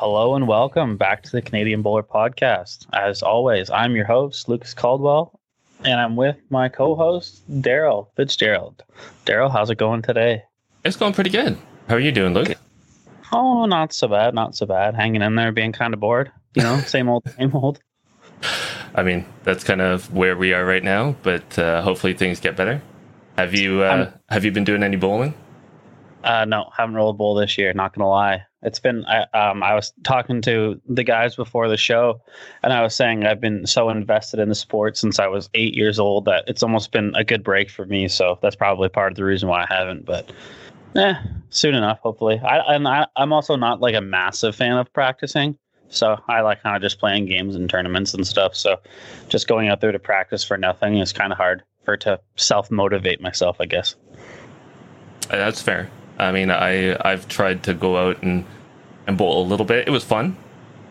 Hello and welcome back to the Canadian Bowler Podcast. As always, I'm your host, Lucas Caldwell, and I'm with my co host, Daryl Fitzgerald. Daryl, how's it going today? It's going pretty good. How are you doing, Luke? Oh, not so bad, not so bad. Hanging in there, being kind of bored. You know, same old, same old. I mean, that's kind of where we are right now, but uh, hopefully things get better. Have you uh, have you been doing any bowling? Uh, no, haven't rolled a bowl this year. Not gonna lie, it's been. I, um, I was talking to the guys before the show, and I was saying I've been so invested in the sport since I was eight years old that it's almost been a good break for me. So that's probably part of the reason why I haven't. But, eh, soon enough, hopefully. I and I, I'm also not like a massive fan of practicing. So I like kind of just playing games and tournaments and stuff. So just going out there to practice for nothing is kind of hard for to self motivate myself, I guess. That's fair. I mean, I I've tried to go out and and bowl a little bit. It was fun,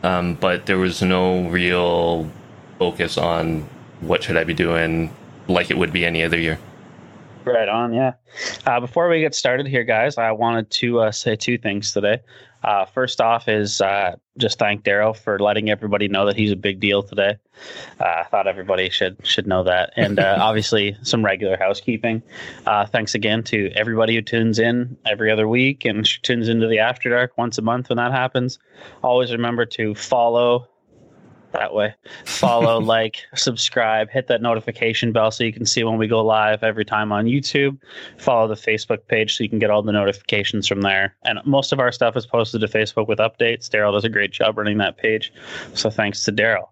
um, but there was no real focus on what should I be doing like it would be any other year. Right on, yeah. Uh, before we get started here, guys, I wanted to uh, say two things today. Uh, first off, is uh, just thank Daryl for letting everybody know that he's a big deal today. Uh, I thought everybody should should know that, and uh, obviously some regular housekeeping. Uh, thanks again to everybody who tunes in every other week and tunes into the After Dark once a month when that happens. Always remember to follow that way. Follow, like, subscribe, hit that notification bell so you can see when we go live every time on YouTube. Follow the Facebook page so you can get all the notifications from there. And most of our stuff is posted to Facebook with updates. Daryl does a great job running that page. So thanks to Daryl.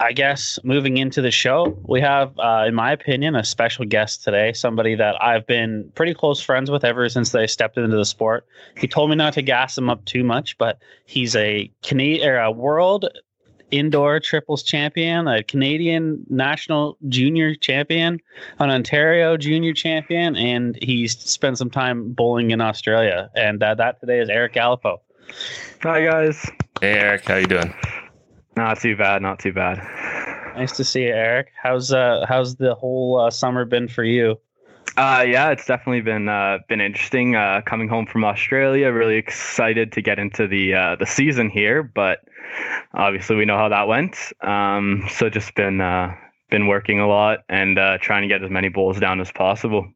I guess moving into the show, we have, uh, in my opinion, a special guest today. Somebody that I've been pretty close friends with ever since they stepped into the sport. He told me not to gas him up too much, but he's a Canadian, or a world indoor triples champion, a Canadian national junior champion, an Ontario junior champion, and he's spent some time bowling in Australia. And uh, that today is Erik Galipeau. Hi guys. Hey Erik, how you doing? Not too bad. Not too bad. Nice to see you, Erik. How's uh how's the whole uh, summer been for you? Uh, yeah, it's definitely been uh, been interesting uh, coming home from Australia. Really excited to get into the uh, the season here, but obviously we know how that went. Um, so just been uh, been working a lot and uh, trying to get as many bowls down as possible.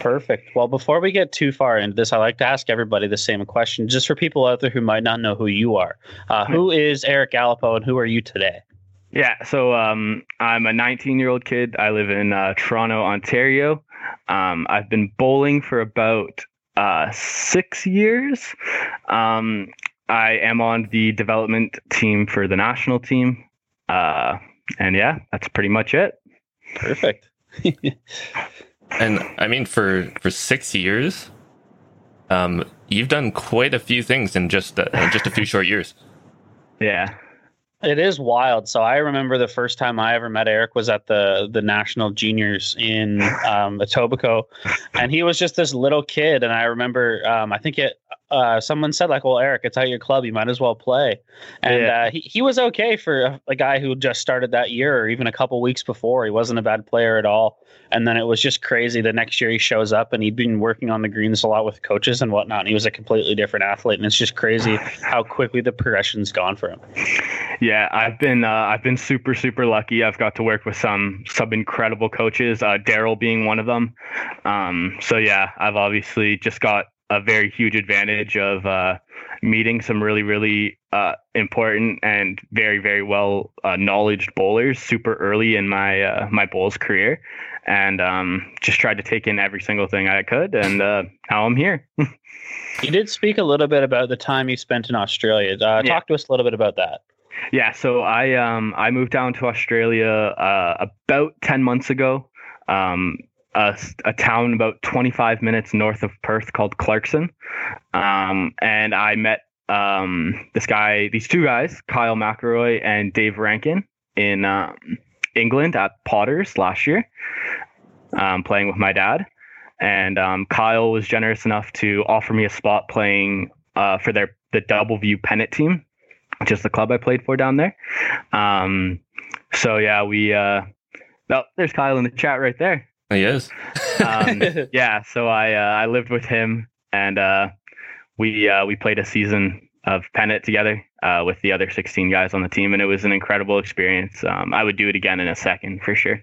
Perfect. Well, before we get too far into this, I like to ask everybody the same question, just for people out there who might not know who you are. Uh, who is Erik Galipeau, and who are you today? Yeah, so um, I'm a 19 year old kid. I live in uh, Toronto, Ontario. Um, I've been bowling for about uh, six years. Um, I am on the development team for the national team. Uh, and yeah, that's pretty much it. Perfect. And I mean, for for six years, um, you've done quite a few things in just uh, in just a few short years. Yeah. It is wild. So I remember the first time I ever met Erik was at the the national juniors in um, Etobicoke, and he was just this little kid. And I remember, um, I think it, uh, someone said like, "Well, Erik, it's at your club. You might as well play." And Yeah. uh, he he was okay for a, a guy who just started that year, or even a couple weeks before. He wasn't a bad player at all. And then it was just crazy. The next year he shows up, and he'd been working on the greens a lot with coaches and whatnot. And he was a completely different athlete. And it's just crazy how quickly the progression's gone for him. Yeah, I've been uh, I've been super super lucky. I've got to work with some some incredible coaches. Uh, Daryl being one of them. Um, so yeah, I've obviously just got a very huge advantage of uh, meeting some really really uh, important and very very well uh, knowledged bowlers super early in my uh, my bowls career, and um, just tried to take in every single thing I could, and uh, now I'm here. You did speak a little bit about the time you spent in Australia. Uh, Yeah. Talk to us a little bit about that. Yeah, so I um I moved down to Australia uh, about ten months ago. Um, a, a town about twenty five minutes north of Perth called Clarkson, um, and I met um this guy, these two guys, Kyle McElroy and Dave Rankin, in um, England at Potters last year, um, playing with my dad. And um, Kyle was generous enough to offer me a spot playing uh, for their the Doubleview Pennant team, which is the club I played for down there. Um, so yeah, we uh, oh, there's Kyle in the chat right there. He is. Um, yeah, so I uh, I lived with him and uh, we uh, we played a season of pennant together uh, with the other 16 guys on the team, and it was an incredible experience. Um, I would do it again in a second for sure.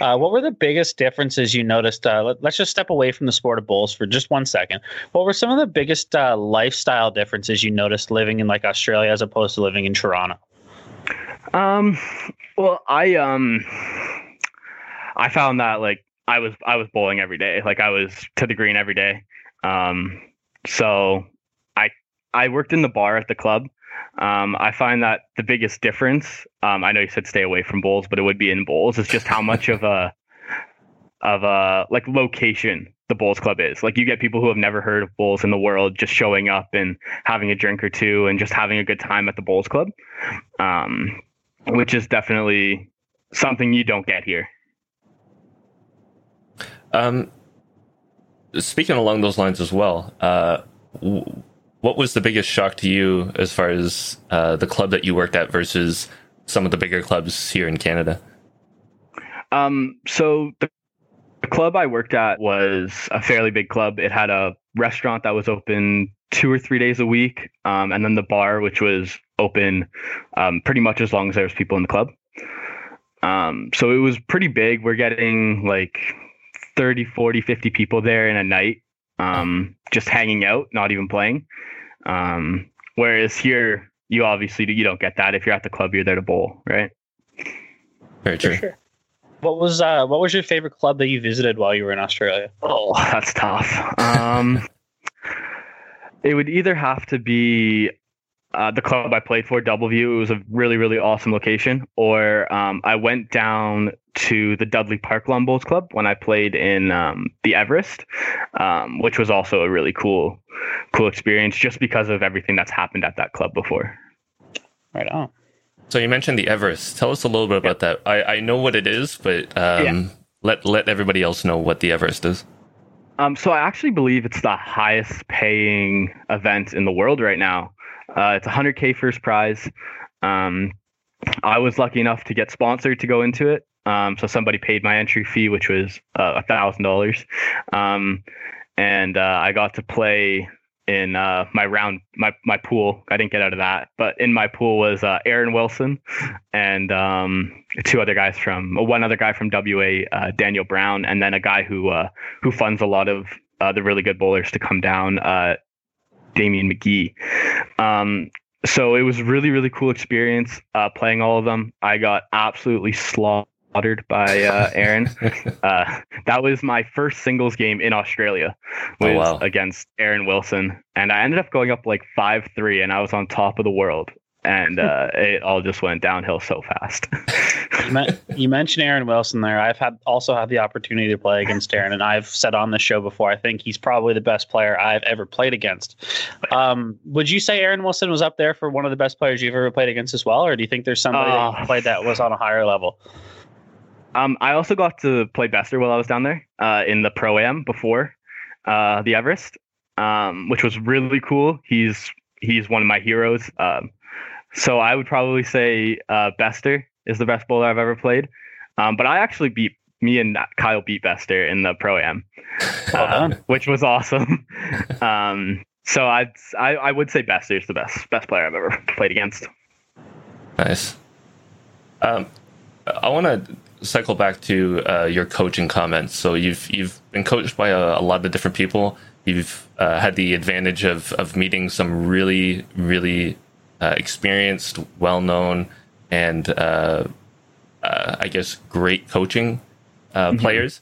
Uh, what were the biggest differences you noticed? Uh, let, us just step away from the sport of bowls for just one second. What were some of the biggest uh, lifestyle differences you noticed living in like Australia as opposed to living in Toronto? Um, well, I um, I found that like I was I was bowling every day. Like I was to the green every day. Um, so I I worked in the bar at the club. Um, I find that the biggest difference. Um, I know you said stay away from bowls, but it would be in bowls. Is just how much of a of a like location the bowls club is. Like you get people who have never heard of bowls in the world just showing up and having a drink or two and just having a good time at the bowls club, um, which is definitely something you don't get here. Um, speaking along those lines as well, uh, w- what was the biggest shock to you as far as uh, the club that you worked at versus some of the bigger clubs here in Canada? Um, so the, the club I worked at was a fairly big club. It had a restaurant that was open two or three days a week, um, and then the bar, which was open um, pretty much as long as there was people in the club. Um, so it was pretty big. We're getting like 30, 40, 50 people there in a night, um, just hanging out, not even playing. Um, whereas here, you obviously you don't get that. If you're at the club, you're there to bowl, right? Very true. Sure. What was uh, what was your favorite club that you visited while you were in Australia? Oh, that's tough. Um, it would either have to be uh, the club I played for, Doubleview. It was a really, really awesome location. Or um, I went down to the Dudley Park Lawn Bowls Club when I played in um, the Everest, um, which was also a really cool, cool experience just because of everything that's happened at that club before. Right on. So you mentioned the Everest. Tell us a little bit about that. I, I know what it is, but um, yeah. let let everybody else know what the Everest is. Um, so I actually believe it's the highest paying event in the world right now. Uh, it's 100k first prize. Um, I was lucky enough to get sponsored to go into it. Um, so somebody paid my entry fee, which was uh, a uh, thousand dollars, um, and uh, I got to play in uh, my round, my my pool. I didn't get out of that, but in my pool was uh, Aaron Wilson and um, two other guys from one other guy from WA, uh, Daniel Brown, and then a guy who who funds a lot of the really good bowlers to come down, Damien McGee. Um, so it was really really cool experience uh, playing all of them. I got absolutely slaughtered by uh, Aaron. uh, that was my first singles game in Australia was oh, wow. against Aaron Wilson, and I ended up going up like five three, and I was on top of the world and uh, it all just went downhill so fast. you, you, mentioned Aaron Wilson there. I've had also had the opportunity to play against Aaron, and I've said on the show before. I think he's probably the best player I've ever played against. Um, would you say Aaron Wilson was up there for one of the best players you've ever played against as well, or do you think there's somebody that played that was on a higher level? Um, I also got to play Bester while I was down there uh, in the pro am before uh, the Everest, um, which was really cool. He's he's one of my heroes. Um, so I would probably say uh, Bester is the best bowler I've ever played. Um, but I actually beat me and Kyle beat Bester in the pro am, uh, which was awesome. um, so I'd, I I would say Bester is the best best player I've ever played against. Nice. Um, I want to cycle back to uh, your coaching comments. So you've you've been coached by a, a lot of different people. You've uh, had the advantage of of meeting some really really uh, experienced, well known, and uh, uh, I guess great coaching uh, mm-hmm. players.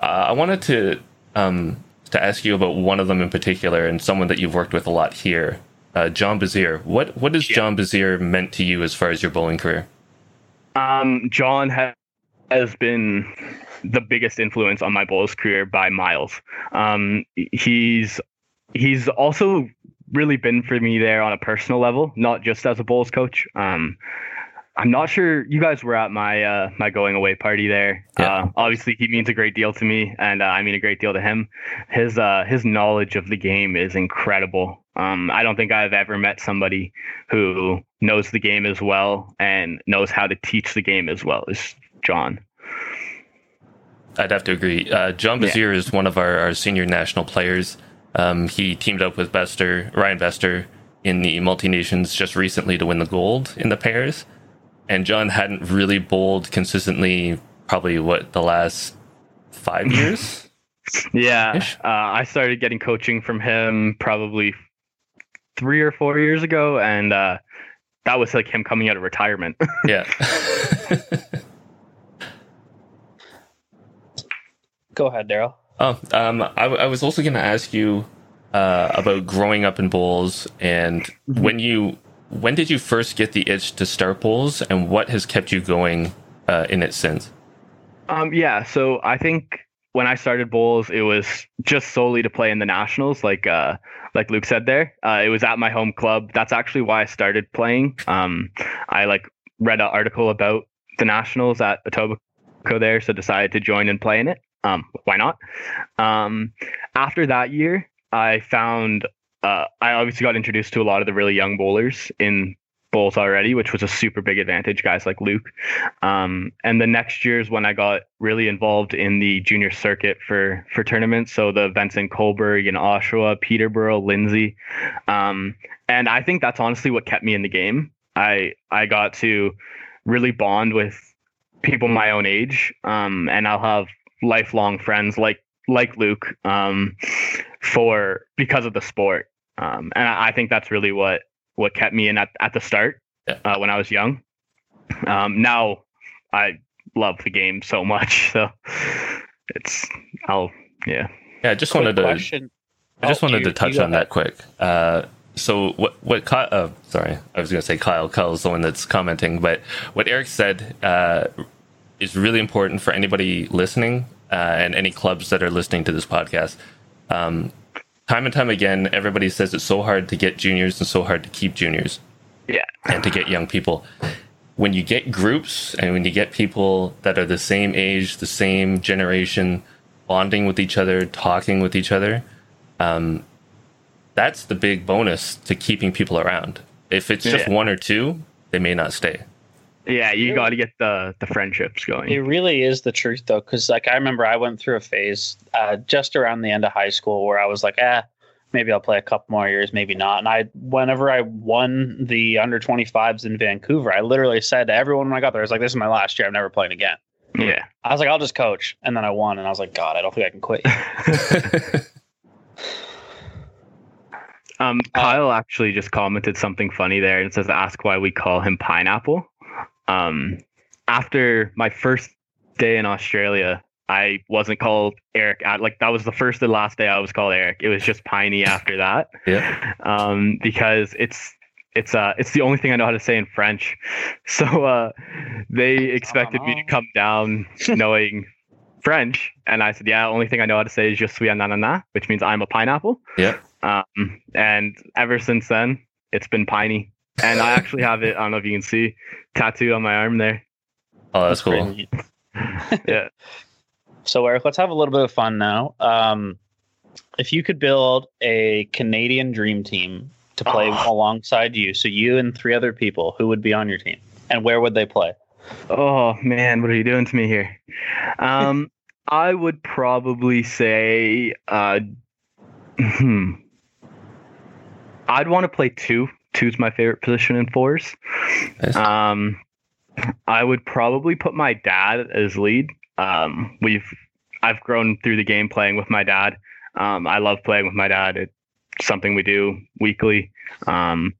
Uh, I wanted to um, to ask you about one of them in particular, and someone that you've worked with a lot here, uh, John Bezear. What what has yeah. John Bezear meant to you as far as your bowling career? Um, John has has been the biggest influence on my bowls career by miles. Um, he's he's also really been for me there on a personal level, not just as a bowls coach. Um, I'm not sure you guys were at my uh, my going away party there. Yeah. Uh, obviously, he means a great deal to me, and uh, I mean a great deal to him. His uh, his knowledge of the game is incredible. Um, I don't think I've ever met somebody who knows the game as well and knows how to teach the game as well as John. I'd have to agree. Uh, John Bezear yeah. is one of our, our senior national players. Um, he teamed up with Bester, Ryan Bester, in the multi nations just recently to win the gold in the pairs, and John hadn't really bowled consistently. Probably what the last five years. yeah, uh, I started getting coaching from him probably three or four years ago, and uh, that was like him coming out of retirement. yeah. Go ahead, Daryl. Oh, um, I, I was also going to ask you uh, about growing up in bowls and mm-hmm. when you when did you first get the itch to start bowls and what has kept you going uh, in it since? Um, yeah, so I think when I started bowls, it was just solely to play in the nationals, like uh, like Luke said there. Uh, it was at my home club. That's actually why I started playing. Um, I like read an article about the nationals at Etobicoke there, so decided to join and play in it. Um, why not? Um, after that year, I found uh, I obviously got introduced to a lot of the really young bowlers in bowls already, which was a super big advantage. Guys like Luke, um, and the next year is when I got really involved in the junior circuit for for tournaments. So the events in Cobourg and Oshawa, Peterborough, Lindsay, um, and I think that's honestly what kept me in the game. I I got to really bond with people my own age, um, and I'll have lifelong friends like like Luke um, for because of the sport. Um, and I, I, think that's really what what kept me in at, at the start yeah. uh, when I was young. Um, now I love the game so much, so it's I'll yeah. Yeah, I just quick wanted to question. I just oh, wanted you, to touch on that quick. Uh, so what what Kyle, uh, sorry, I was going to say Kyle. Kyle's the one that's commenting, but what Erik said uh, is really important for anybody listening uh, and any clubs that are listening to this podcast. Um, time and time again, everybody says it's so hard to get juniors and so hard to keep juniors. Yeah. And to get young people. When you get groups and when you get people that are the same age, the same generation, bonding with each other, talking with each other, um, that's the big bonus to keeping people around. If it's just yeah. one or two, they may not stay. Yeah, you got to get the the friendships going. It really is the truth though, because like I remember I went through a phase uh, just around the end of high school where I was like, ah, maybe I'll play a couple more years, maybe not. And I, whenever I won the under 25s in Vancouver, I literally said to everyone when I got there, I was like, this is my last year. I'm never playing again. Yeah. I was like, I'll just coach. And then I won, and I was like, God, I don't think I can quit. um, Kyle actually just commented something funny there and says, ask why we call him pineapple. Um, after my first day in Australia, I wasn't called Erik. Like that was the first and last day I was called Erik. It was just Piney after that. Yeah. Um, because it's it's uh it's the only thing I know how to say in French. So uh, they expected me to come down knowing French, and I said, yeah, only thing I know how to say is "je suis un ananas," which means I'm a pineapple. Yeah. Um, and ever since then, it's been Piney and I actually have it. I don't know if you can see tattoo on my arm there. Oh, that's, that's cool. yeah. So Erik, let's have a little bit of fun now. Um, if you could build a Canadian dream team to play oh. alongside you, so you and three other people, who would be on your team, and where would they play? Oh man, what are you doing to me here? Um, I would probably say, uh, hmm, I'd want to play two two's my favorite position in fours. Nice. Um, I would probably put my dad as lead. Um, we've I've grown through the game playing with my dad. Um, I love playing with my dad. It's something we do weekly. Um,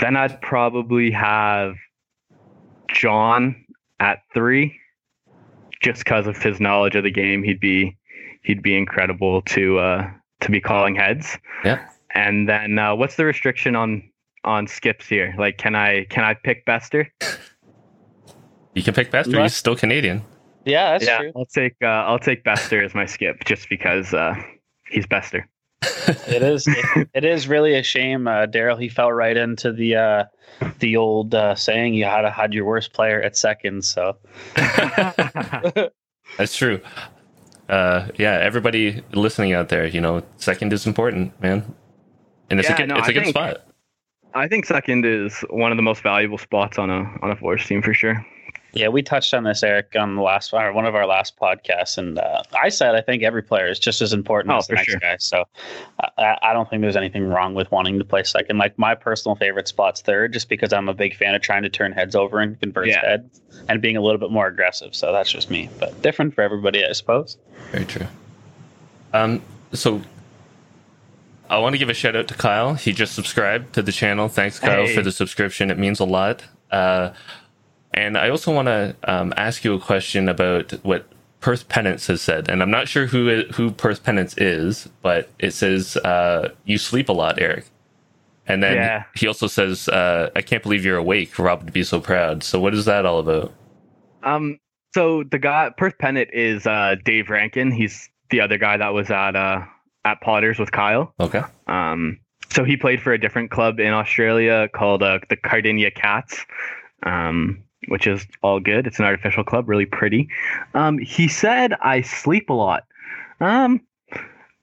then I'd probably have John at three, just because of his knowledge of the game. He'd be he'd be incredible to uh, to be calling heads. Yeah. And then uh, what's the restriction on on skips here? Like, can I can I pick Bester? You can pick Bester. He's still Canadian. Yeah, that's yeah, true. I'll take uh, I'll take Bester as my skip just because uh, he's Bester. it is it, it is really a shame, uh, Daryl. He fell right into the uh, the old uh, saying you had to had your worst player at second. So that's true. Uh, yeah, everybody listening out there, you know, second is important, man, and it's yeah, a good, no, it's a good think, spot. I think second is one of the most valuable spots on a on a fours team for sure. Yeah, we touched on this, Erik, on the last or one of our last podcasts, and uh, I said I think every player is just as important Oh, as the for next sure. guy. So I, I don't think there's anything wrong with wanting to play second. Like my personal favorite spot's third, just because I'm a big fan of trying to turn heads over and convert Yeah. heads and being a little bit more aggressive. So that's just me, but different for everybody, I suppose. Very true. Um, so I want to give a shout out to Kyle. He just subscribed to the channel. Thanks, Kyle, Hey. for the subscription. It means a lot. Uh, and I also want to um, ask you a question about what Perth Pennant has said. And I'm not sure who it, who Perth Pennant is, but it says uh, you sleep a lot, Erik. And then Yeah. he also says, uh, "I can't believe you're awake. Rob would be so proud." So, what is that all about? Um, so the guy Perth Pennant is uh, Dave Rankin. He's the other guy that was at uh, at Potters with Kyle. Okay. Um, so he played for a different club in Australia called uh, the Cardinia Cats, um, which is all good. It's an artificial club, really pretty. Um, he said I sleep a lot. Um,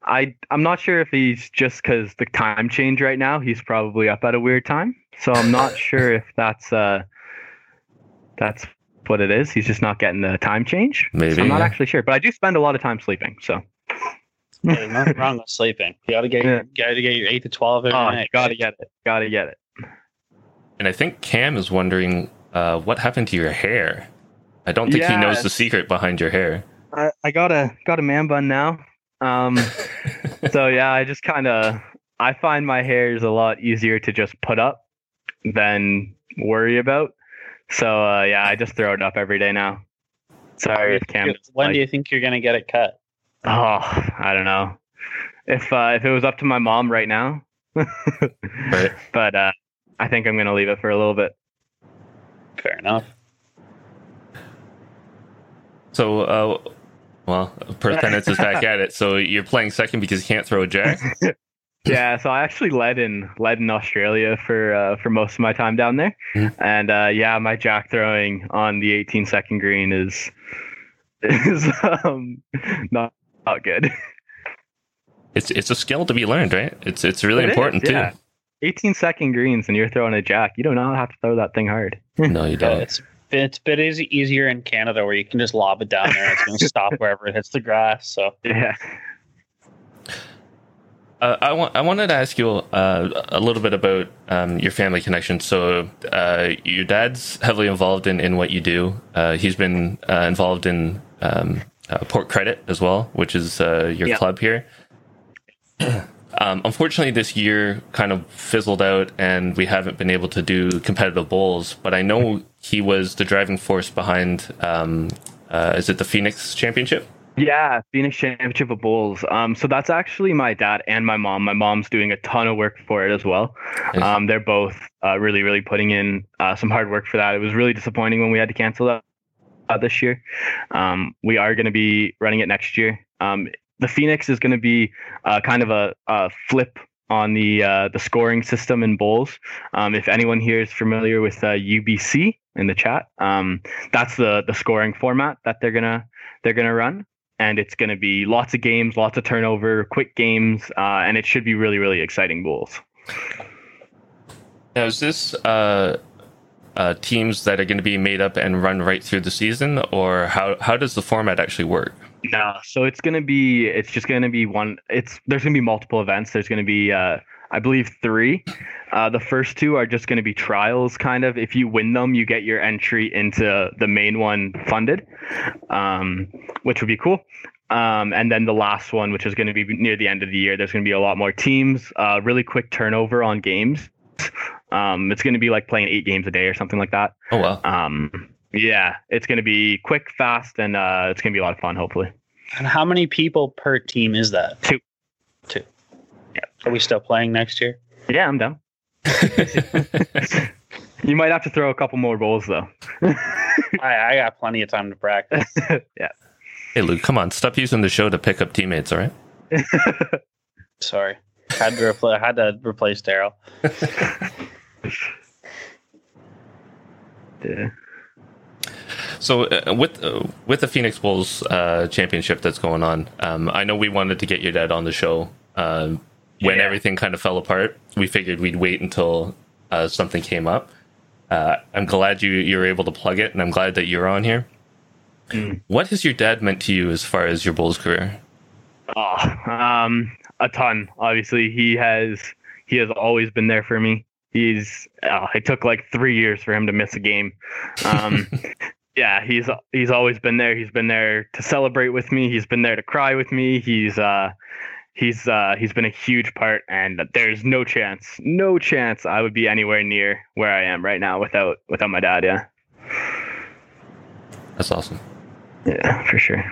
I I'm not sure if he's just because the time change right now. He's probably up at a weird time, so I'm not sure if that's uh that's what it is. He's just not getting the time change. Maybe, So I'm not yeah. actually sure, but I do spend a lot of time sleeping. So Yeah, nothing wrong with sleeping. You got to get Yeah. got to get your eight to twelve every oh, night. gotta get it. Gotta get it. And I think Cam is wondering uh, what happened to your hair. I don't think he knows the secret behind your hair. I, I got a got a man bun now. Um, so yeah, I just kind of I find my hair is a lot easier to just put up than worry about. So uh, yeah, I just throw it up every day now. Sorry if Cam. when like- do you think you're gonna get it cut? Oh, I don't know. If uh, if it was up to my mom right now, Right. but uh, I think I'm gonna leave it for a little bit. Fair enough. So, uh, well, Perth Pennant is back at it. So you're playing second because you can't throw a jack. Yeah, so I actually led in led in Australia for uh, for most of my time down there, Mhm. and uh, yeah, my jack throwing on the 18 second green is is um, not not good. It's it's a skill to be learned, right? It's it's really It is, important yeah. too. 18 second greens and you're throwing a jack. You do not have to throw that thing hard. No, you don't. it's it's a bit easier in Canada where you can just lob it down there and it's going to stop wherever it hits the grass. So Yeah. Uh, I want I wanted to ask you uh, a little bit about um, your family connection. So uh, your dad's heavily involved in, in what you do. Uh, he's been uh, involved in um, uh, Port Credit as well, which is uh, your Yeah. club here. um, unfortunately, this year kind of fizzled out, and we haven't been able to do competitive bowls. But I know he was the driving force behind. Um, uh, is it the Phoenix Championship? Yeah, Phoenix Championship of Bowls. Um, so that's actually my dad and my mom. My mom's doing a ton of work for it as well. Um, they're both uh, really, really putting in uh, some hard work for that. It was really disappointing when we had to cancel that uh, this year. Um, we are going to be running it next year. Um, the Phoenix is going to be uh, kind of a, a flip on the uh, the scoring system in bowls. Um, if anyone here is familiar with uh, UBC in the chat, um, that's the the scoring format that they're gonna they're gonna run and it's going to be lots of games, lots of turnover, quick games, uh, and it should be really, really exciting bowls. Now, is this uh, teams that are going to be made up and run right through the season, or how how does the format actually work? No, so it's going to be, it's just going to be one. It's there's going to be multiple events. There's going to be, uh, I believe, three. Uh, the first two are just going to be trials, kind of. If you win them, you get your entry into the main one funded, um, which would be cool. Um, and then the last one, which is going to be near the end of the year, there's going to be a lot more teams, uh, really quick turnover on games. Um, it's going to be like playing eight games a day or something like that. Oh well, Um, yeah, it's going to be quick, fast, and uh, it's going to be a lot of fun, hopefully. and how many people per team is that? Two. Two. Yeah. Are we still playing next year? Yeah, I'm down. you might have to throw a couple more bowls, though. I, I got plenty of time to practice. yeah. hey Luke, come on, stop using the show to pick up teammates, all right? Sorry. Had to repl- had to replace Daryl. Yeah. So uh, with uh, with the Phoenix Bowls uh, championship that's going on, um, I know we wanted to get your dad on the show uh, when Yeah. everything kind of fell apart. We figured we'd wait until uh, something came up. Uh, I'm glad you you were able to plug it, and I'm glad that you're on here. Mm. What has your dad meant to you as far as your Bowls career? Oh, um, a ton. Obviously, he has he has always been there for me. He's uh, it took like three years for him to miss a game. Um, yeah, he's he's always been there. He's been there to celebrate with me. He's been there to cry with me. He's uh he's uh he's been a huge part and there's no chance no chance i would be anywhere near where i am right now without without my dad yeah That's awesome. yeah for sure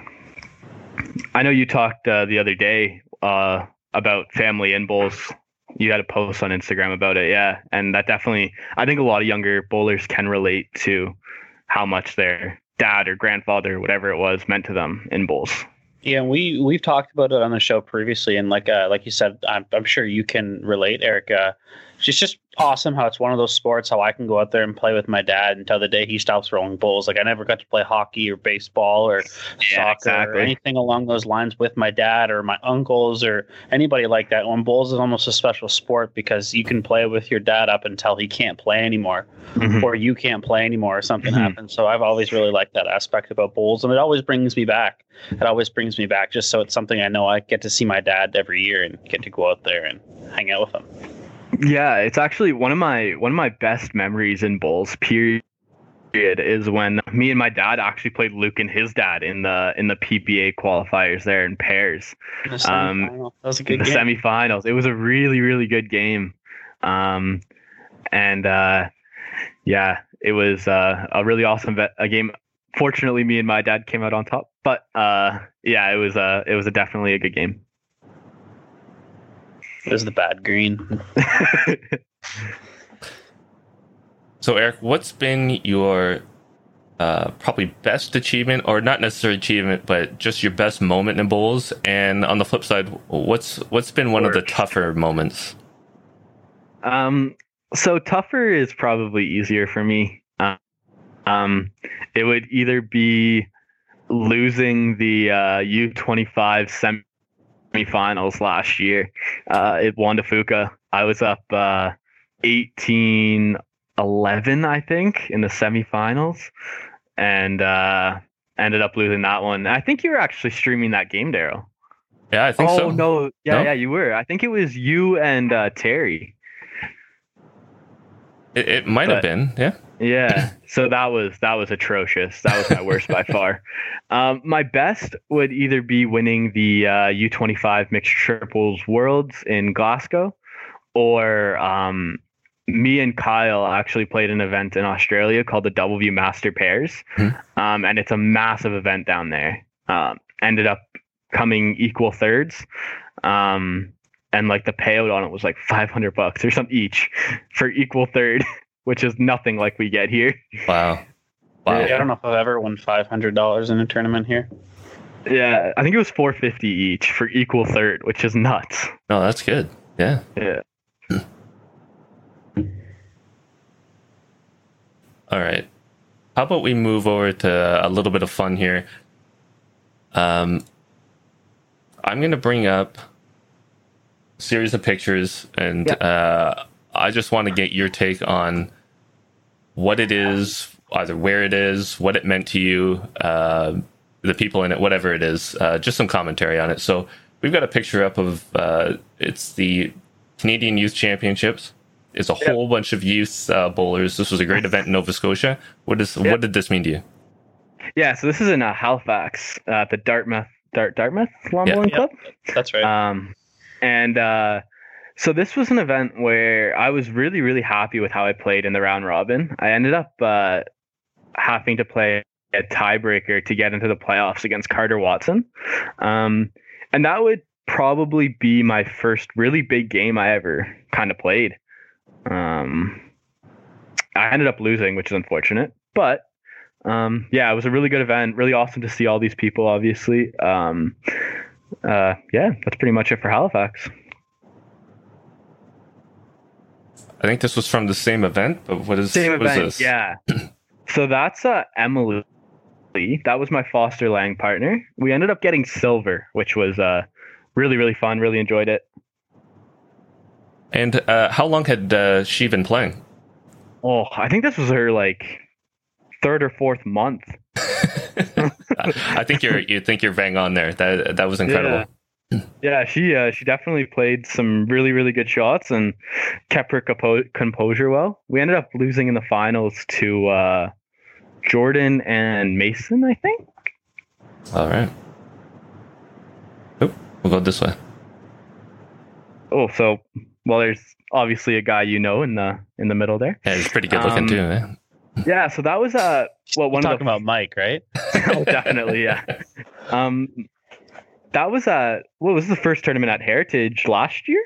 i know you talked uh, the other day uh about family in bowls you had a post on instagram about it yeah and that definitely i think a lot of younger bowlers can relate to how much their dad or grandfather whatever it was meant to them in bowls Yeah, we we've talked about it on the show previously, and like uh, like you said, I'm I'm sure you can relate, Erica. It's just awesome how it's one of those sports how I can go out there and play with my dad until the day he stops rolling bowls. Like I never got to play hockey or baseball or Yeah, soccer or anything along those lines with my dad or my uncles or anybody like that. When bowls is almost a special sport because you can play with your dad up until he can't play anymore or you can't play anymore or something Mhm. happens. So I've always really liked that aspect about bowls, and it always brings me back. It always brings me back, just so it's something I know I get to see my dad every year and get to go out there and hang out with him. Yeah, it's actually one of my one of my best memories in bowls. Period is when me and my dad actually played Luke and his dad in the in the PBA qualifiers there in pairs In the Um, that was a in good the game. semifinals. It was a really really good game, um, and uh, yeah, it was uh, a really awesome ve- a game. Fortunately, me and my dad came out on top, but uh, yeah, it was uh, it was a definitely a good game. It was the bad green. So, Erik, what's been your uh, probably best achievement, or not necessarily achievement, but just your best moment in bowls? And on the flip side, what's what's been one of the tougher moments? Um, so tougher is probably easier for me. Uh, um, it would either be losing the uh, U25 semifinals last year uh, at Juan de Fuca. I was up uh, 18 11, I think, in the semifinals, and uh, ended up losing that one. I think you were actually streaming that game, Daryl. Yeah, I think oh so. no, yeah, No? yeah, you were. I think it was you and uh, Terry. It, it might have been. Yeah. Yeah. So that was that was atrocious. That was my worst by far. Um, my best would either be winning the uh, U25 mixed triples worlds in Glasgow, or um, me and Kyle actually played an event in Australia called the W Master Pairs, Hmm. um, and it's a massive event down there. Um, ended up coming equal thirds. Um, and like the payout on it was like 500 bucks or something each for equal third which is nothing like we get here. Wow. Wow. Yeah, I don't know if I've ever won five hundred dollars in a tournament here. Yeah, I think it was 450 each for equal third, which is nuts. No, that's good. Yeah. Yeah. All right. How about we move over to a little bit of fun here? Um, I'm going to bring up a series of pictures, and Yeah. uh, I just want to get your take on what it is, either where it is, what it meant to you, uh, the people in it, whatever it is. Uh, just some commentary on it. So we've got a picture up of uh, it's the Canadian Youth Championships. It's a whole bunch of youth uh, bowlers. This was a great event in Nova Scotia. What is Yep. what did this mean to you? Yeah, so this is in uh, Halifax, uh, at the Dartmouth Dart Dartmouth Lawn Yeah. Bowling Yep. Club. That's right. Um, and uh, so this was an event where I was really, really happy with how I played in the round robin. I ended up uh, having to play a tiebreaker to get into the playoffs against Carter Watson. Um, and that would probably be my first really big game I ever kind of played. Um, I ended up losing, which is unfortunate, but um, yeah, it was a really good event. Really awesome to see all these people, obviously. Um, uh, yeah, that's pretty much it for Halifax. I think this was from the same event, but what is Same what is event, this? yeah. so that's uh, Emily. That was my Foster Lang partner. We ended up getting silver, which was uh, really really fun. Really enjoyed it. And uh, how long had uh, she been playing? Oh, I think this was her like third or fourth month. I think you're you think you're bang on there. That that was incredible. Yeah, yeah she uh, she definitely played some really really good shots and kept her compo- composure well. We ended up losing in the finals to uh, Jordan and Mason, I think. All right. Oh, we'll go this way. Oh, so well, there's obviously a guy you know in the in the middle there. Yeah, he's pretty good looking Um, too, man. Yeah, so that was uh well one Talking of the about Mike, right? oh, definitely, yeah. Um, that was uh, what was the first tournament at Heritage last year?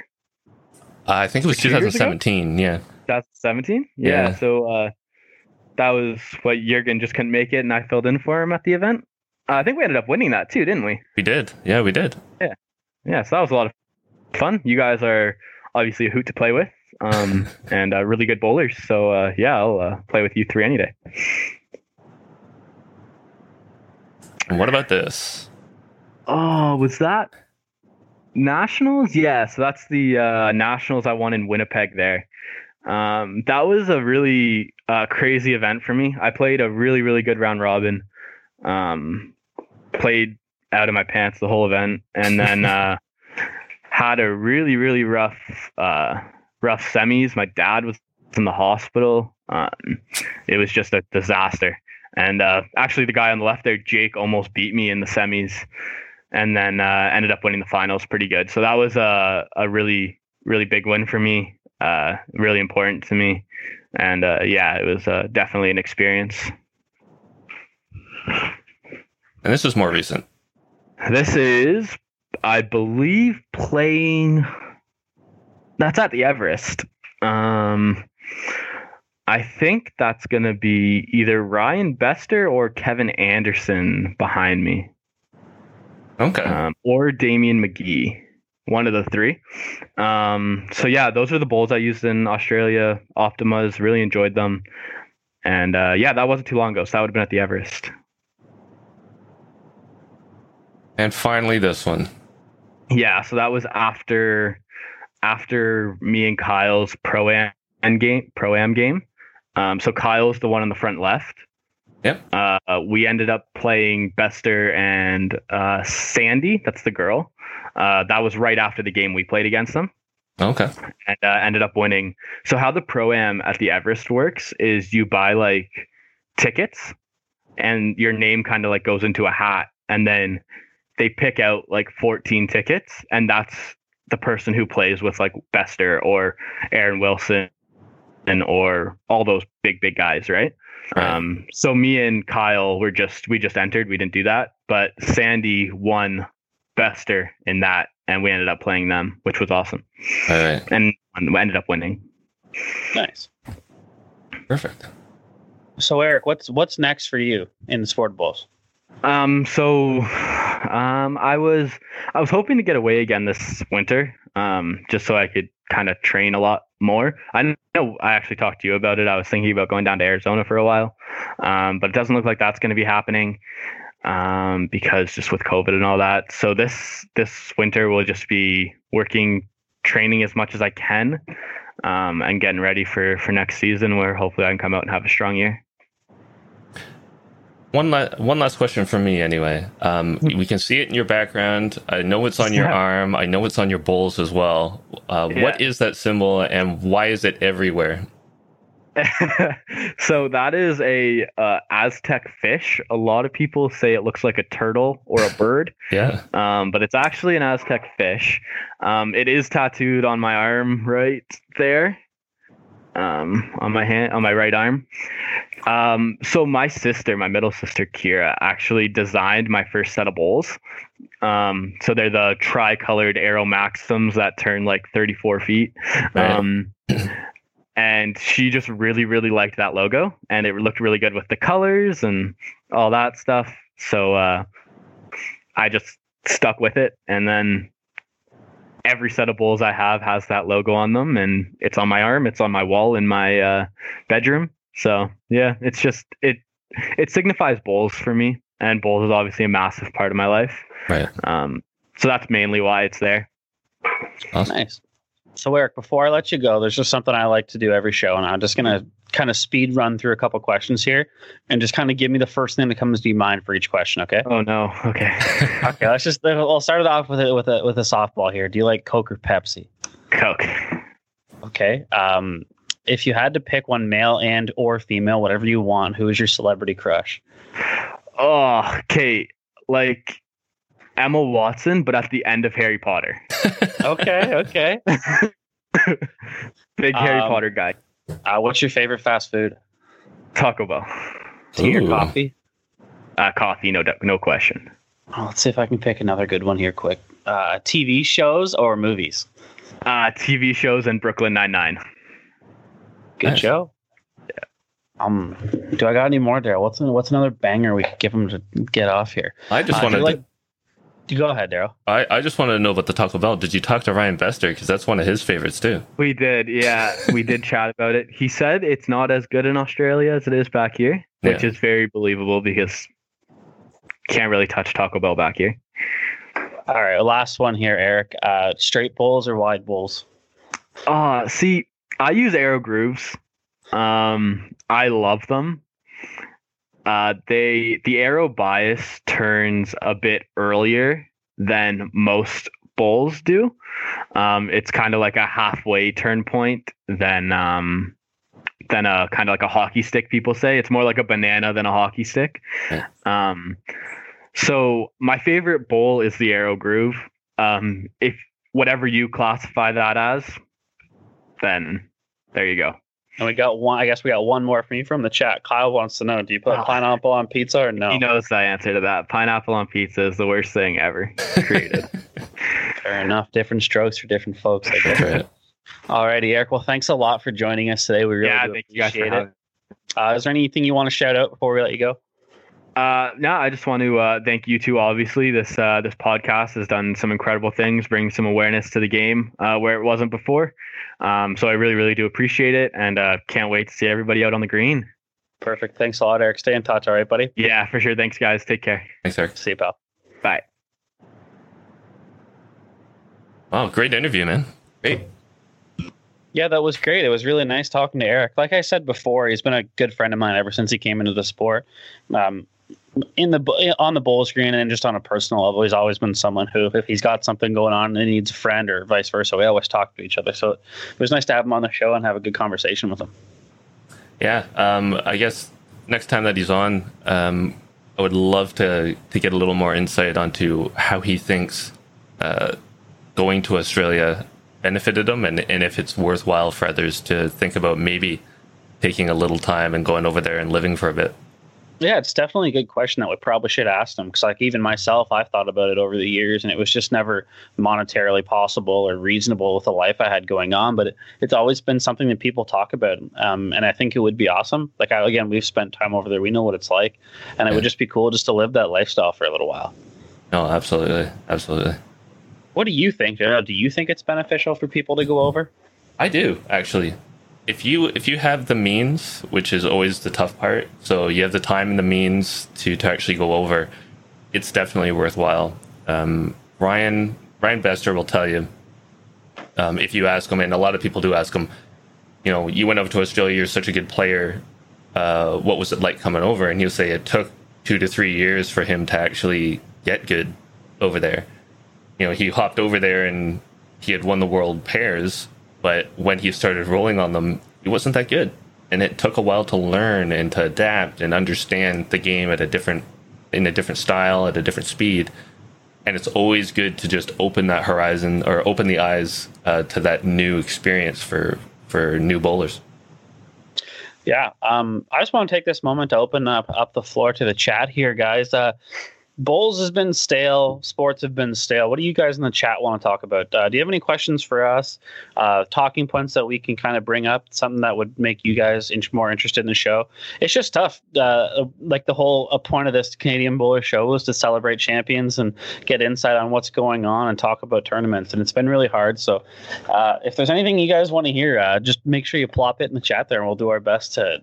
Uh, I think it was two years ago? 2017. Yeah. That's seventeen. Yeah. Yeah. So uh, that was what Jurgen just couldn't make it, and I filled in for him at the event. Uh, I think we ended up winning that too, didn't we? We did. Yeah, we did. Yeah. Yeah. So that was a lot of fun. You guys are obviously a hoot to play with, um, and uh, really good bowlers. So uh, yeah, I'll uh, play with you three any day. What about this? Oh, was that nationals? Yeah, so that's the uh, nationals I won in Winnipeg. There, um, that was a really uh, crazy event for me. I played a really, really good round robin. Um, played out of my pants the whole event, and then uh, had a really, really rough, uh, rough semis. My dad was in the hospital. Um, it was just a disaster. And uh, actually, the guy on the left there, Jake, almost beat me in the semis, and then uh, ended up winning the finals pretty good. So that was a a really really big win for me. Uh, really important to me, and uh, yeah, it was uh, definitely an experience. And this was more recent. This is, I believe, playing. That's at the Everest. Um, I think that's gonna be either Ryan Bester or Kevin Anderson behind me, Okay. um, or Damien McGee. One of the three. Um, so yeah, those are the bowls I used in Australia. Optimas really enjoyed them, and uh, yeah, that wasn't too long ago. So that would have been at the Everest. and finally, this one. Yeah, so that was after after me and Kyle's pro am game pro am game. Um, so Kyle's the one on the front left. Yep. Uh, we ended up playing Bester and uh, Sandy. That's the girl. Uh, that was right after the game we played against them Okay. and uh, ended up winning. So how the pro am at the Everest works is you buy like tickets, and your name kind of like goes into a hat, and then they pick out like 14 tickets, and that's the person who plays with like Bester or Aaron Wilson and or all those big big guys, right? Right. Um, so me and Kyle were just we just entered. We didn't do that, but Sandy won Bester in that, and we ended up playing them, which was awesome All right. and we ended up winning. Nice. Perfect. So Erik, what's what's next for you in the sport bowls? Um, so, um, I was I was hoping to get away again this winter, um, just so I could kind of train a lot more. I know I actually talked to you about it. I was thinking about going down to Arizona for a while, um, but it doesn't look like that's going to be happening, um, because just with COVID and all that. So this this winter will just be working, training as much as I can, um, and getting ready for for next season, where hopefully I can come out and have a strong year. One la- one last question from me, anyway. Um, we can see it in your background. I know it's on your Yeah. arm. I know it's on your bowls as well. Uh, Yeah. is that symbol, and why is it everywhere? so that is a uh, Aztec fish. A lot of people say it looks like a turtle or a bird, Yeah. um, but it's actually an Aztec fish. Um, it is tattooed on my arm right there, um, on my hand, on my right arm. Um, so my sister, my middle sister Kira, actually designed my first set of bowls. Um, so they're the tri-colored Aero Maxims that turn like 34 feet. Right. Um, and she just really, really liked that logo, and it looked really good with the colors and all that stuff. So uh, I just stuck with it, and then every set of bowls I have has that logo on them, and it's on my arm, it's on my wall in my uh, bedroom. So yeah, it's just it it signifies bowls for me, and bowls is obviously a massive part of my life. Right. Um, so that's mainly why it's there. Awesome. Nice. So Erik, before I let you go, there's just something I like to do every show, and I'm just gonna kind of speed run through a couple questions here, and just kind of give me the first thing that comes to your mind for each question. Okay. Oh no. Okay. okay. Let's just. I'll start it off with it with a with a softball here. Do you like Coke or Pepsi? Coke. Okay. Um, if you had to pick one male and or female, whatever you want, who is your celebrity crush? Oh, okay. Like Emma Watson, but at the end of Harry Potter. okay, okay. Big Harry Um, Potter guy. Uh, what's your favorite fast food? Taco Bell. Tea or Ooh. coffee? Uh, coffee, no, doubt- no question. Oh, let's see if I can pick another good one here, quick. Uh, TV shows or movies? Uh, TV shows and Brooklyn Nine Nine. Good Nice. show. Yeah. Um, do I got any more there? What's what's another banger we could give them to get off here? I just Uh, do wanted you to, like. You go ahead, Daryl. I, I just wanted to know about the Taco Bell. Did you talk to Ryan Bester? Because that's one of his favorites too. We did, yeah, we did chat about it. He said it's not as good in Australia as it is back here, which Yeah. is very believable because can't really touch Taco Bell back here. All right, last one here, Erik. Uh, straight bowls or wide bowls? Uh see, I use Aero Grooves. Um, I love them. Uh, they the Aero bias turns a bit earlier than most bowls do. Um, it's kind of like a halfway turn point than um than a kind of like a hockey stick. People say it's more like a banana than a hockey stick. Yeah. Um, so my favorite bowl is the Aero Groove. Um, if whatever you classify that as, then there you go. And we got one. I guess we got one more from you from the chat. Kyle wants to know: Do you put Ah. pineapple on pizza or no? He knows the answer to that. Pineapple on pizza is the worst thing ever created. Fair enough. Different strokes for different folks. I guess. That's right. Alrighty, Erik. Well, thanks a lot for joining us today. We really yeah, do thank you guys for appreciate having. it. Uh, is there anything you want to shout out before we let you go? Uh, no, I just want to uh, thank you two. Obviously, this uh, this podcast has done some incredible things, bringing some awareness to the game uh, where it wasn't before. Um, so I really, really do appreciate it, and uh, can't wait to see everybody out on the green. Perfect. Thanks a lot, Erik. Stay in touch. All right, buddy. Yeah, for sure. Thanks, guys. Take care. Thanks, Erik. See you, pal. Bye. Wow, great interview, man. Great. Yeah, that was great. It was really nice talking to Erik. Like I said before, he's been a good friend of mine ever since he came into the sport. Um, in the on the bowl screen and just on a personal level, he's always been someone who, if he's got something going on and he needs a friend or vice versa, we always talk to each other. So it was nice to have him on the show and have a good conversation with him. Yeah, um, I guess next time that he's on, um, I would love to to get a little more insight onto how he thinks uh, going to Australia benefited him, and and if it's worthwhile for others to think about maybe taking a little time and going over there and living for a bit. Yeah, it's definitely a good question that we probably should ask them because, like, even myself, I've thought about it over the years, and it was just never monetarily possible or reasonable with the life I had going on. But it, it's always been something that people talk about, um, and I think it would be awesome. Like, I, again, we've spent time over there; we know what it's like, and it would just be cool just to live that lifestyle for a little while. No, absolutely, absolutely. What do you think? Do you think it's beneficial for people to go over? I do actually. If you if you have the means, which is always the tough part, so you have the time and the means to to actually go over, it's definitely worthwhile. Um, Ryan Ryan Bester will tell you um, if you ask him, and a lot of people do ask him. You know, you went over to Australia. You're such a good player. Uh, what was it like coming over? And he'll say it took two to three years for him to actually get good over there. You know, he hopped over there and he had won the world pairs, but when he started rolling on them, he wasn't that good. And it took a while to learn and to adapt and understand the game at a different in a different style, at a different speed. And it's always good to just open that horizon or open the eyes uh, to that new experience for for new bowlers. Yeah. Um, I just want to take this moment to open up up the floor to the chat here, guys. Uh, bowls has been stale. Sports have been stale. What do you guys in the chat want to talk about? Uh, do you have any questions for us? Uh, talking points that we can kind of bring up? Something that would make you guys more interested in the show? It's just tough. Uh, like the whole a point of this Canadian Bowler Show was to celebrate champions and get insight on what's going on and talk about tournaments. And it's been really hard. So uh, if there's anything you guys want to hear, uh, just make sure you plop it in the chat there, and we'll do our best to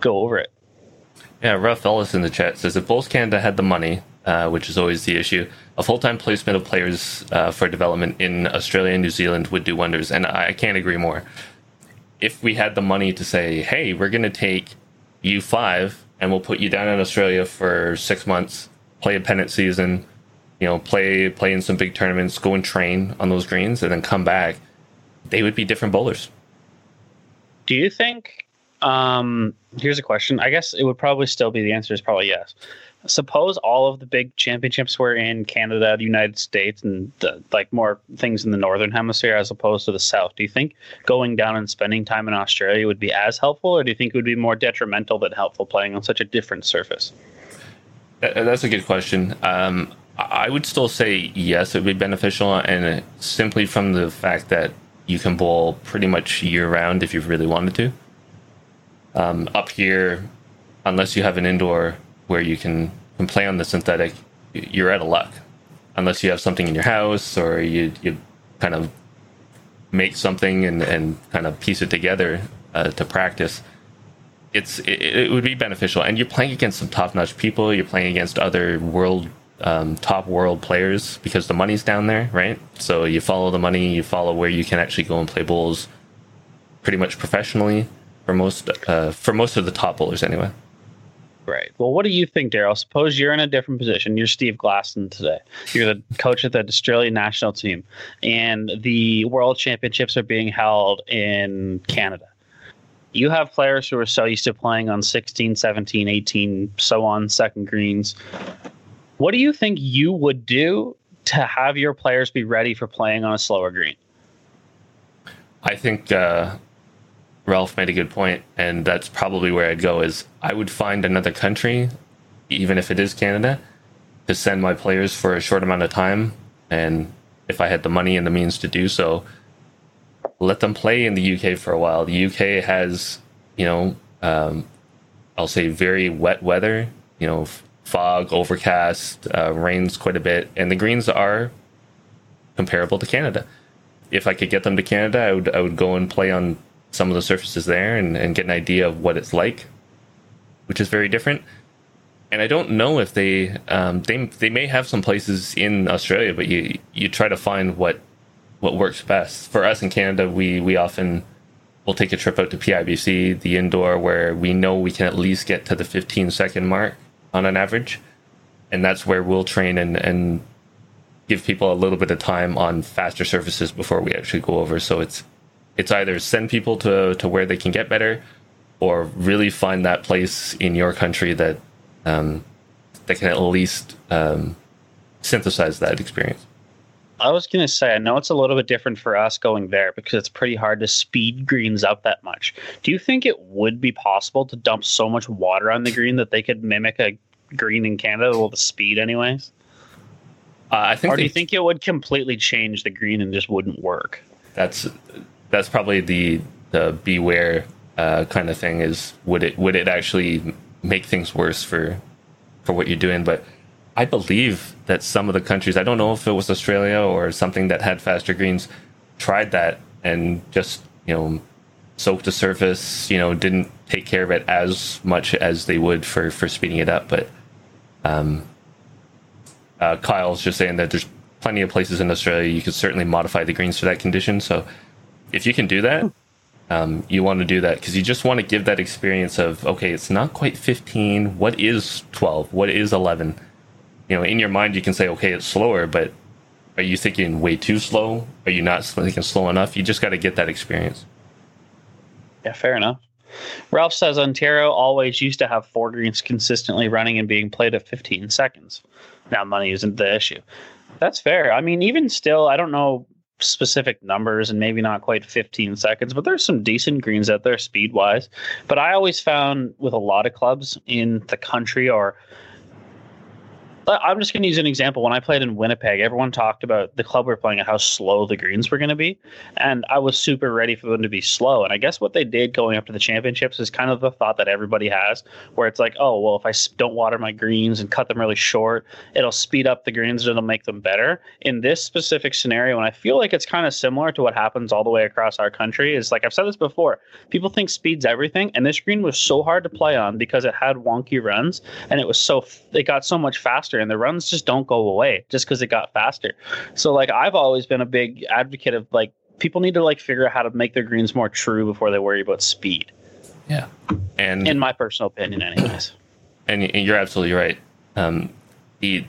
go over it. Yeah, Ralph Ellis in the chat says if Bowls Canada had the money, uh, which is always the issue, a full time placement of players uh, for development in Australia and New Zealand would do wonders. And I can't agree more. if we had the money to say, hey, we're going to take you five and we'll put you down in Australia for six months, play a pennant season, you know, play play in some big tournaments, go and train on those greens, and then come back, they would be different bowlers. Do you think? Um, here's a question. I guess it would probably still be the answer is probably yes suppose all of the big championships were in Canada, the United States, and the, like more things in the northern hemisphere as opposed to the south. Do you think going down and spending time in Australia would be as helpful, or do you think it would be more detrimental than helpful playing on such a different surface? That's a good question. Um, I would still say yes, it would be beneficial, and simply from the fact that you can bowl pretty much year round if you really wanted to. Um, up here, unless you have an indoor where you can, can play on the synthetic, you're out of luck. Unless you have something in your house or you, you kind of make something and, and kind of piece it together uh, to practice. It's it, it, would be beneficial, and you're playing against some top-notch people. You're playing against other world um, top world players because the money's down there, right? So you follow the money, you follow where you can actually go and play bowls, pretty much professionally for most uh, for most of the top bowlers anyway. Right. Well, what do you think, Daryl? Suppose you're in a different position. You're Steve Glasson today. You're the coach of the Australian national team, and the World Championships are being held in Canada. You have players who are so used to playing on 16, 17, 18, so on, second greens. What do you think you would do to have your players be ready for playing on a slower green? I think uh, Ralph made a good point, and that's probably where I'd go. Is I would find another country, even if it is Canada, to send my players for a short amount of time, and if I had the money and the means to do so, let them play in the UK for a while. The UK has, you know, um, I'll say very wet weather. You know, fog, overcast, uh, rains quite a bit, and the greens are comparable to Canada. If I could get them to Canada, I would I would go and play on some of the surfaces there and, and get an idea of what it's like, which is very different. And I don't know if they um, they they may have some places in Australia, but you you try to find what what works best for us in Canada. We we often will take a trip out to PIBC, the indoor, where we know we can at least get to the 15 second mark on an average, and that's where we'll train and and give people a little bit of time on faster surfaces before we actually go over. So it's it's either send people to, to where they can get better or really find that place in your country that um, that can at least um, synthesize that experience. I was going to say, I know it's a little bit different for us going there because it's pretty hard to speed greens up that much. Do you think it would be possible to dump so much water on the green that they could mimic a green in Canada with the speed, anyways? Uh, I think. Or do you think it would completely change the green and just wouldn't work? That's that's probably the the beware uh, kind of thing. Is would it would it actually make things worse for for what you're doing? But I believe that some of the countries, I don't know if it was Australia or something that had faster greens, tried that and just you know soaked the surface. You know, didn't take care of it as much as they would for for speeding it up. But um, uh, Kyle's just saying that there's plenty of places in Australia you could certainly modify the greens for that condition. So if you can do that, um, you want to do that because you just want to give that experience of okay, it's not quite 15. What is 12? What is 11? You know, in your mind, you can say okay, it's slower, but are you thinking way too slow? Are you not thinking slow enough? You just got to get that experience. Yeah, fair enough. Ralph says Ontario always used to have four greens consistently running and being played at 15 seconds. Now money isn't the issue. That's fair. I mean, even still, I don't know specific numbers and maybe not quite 15 seconds, but there's some decent greens out there speed wise. But I always found with a lot of clubs in the country or I'm just going to use an example. When I played in Winnipeg, everyone talked about the club we are playing at how slow the greens were going to be. And I was super ready for them to be slow. And I guess what they did going up to the championships is kind of the thought that everybody has, where it's like, oh, well, if I don't water my greens and cut them really short, it'll speed up the greens and it'll make them better. In this specific scenario, and I feel like it's kind of similar to what happens all the way across our country, is like I've said this before, people think speed's everything. And this green was so hard to play on because it had wonky runs and it was so, it got so much faster faster and the runs just don't go away just because it got faster. So like I've always been a big advocate of like people need to like figure out how to make their greens more true before they worry about speed. Yeah, and in my personal opinion, anyways. And, and you're absolutely right. Um, the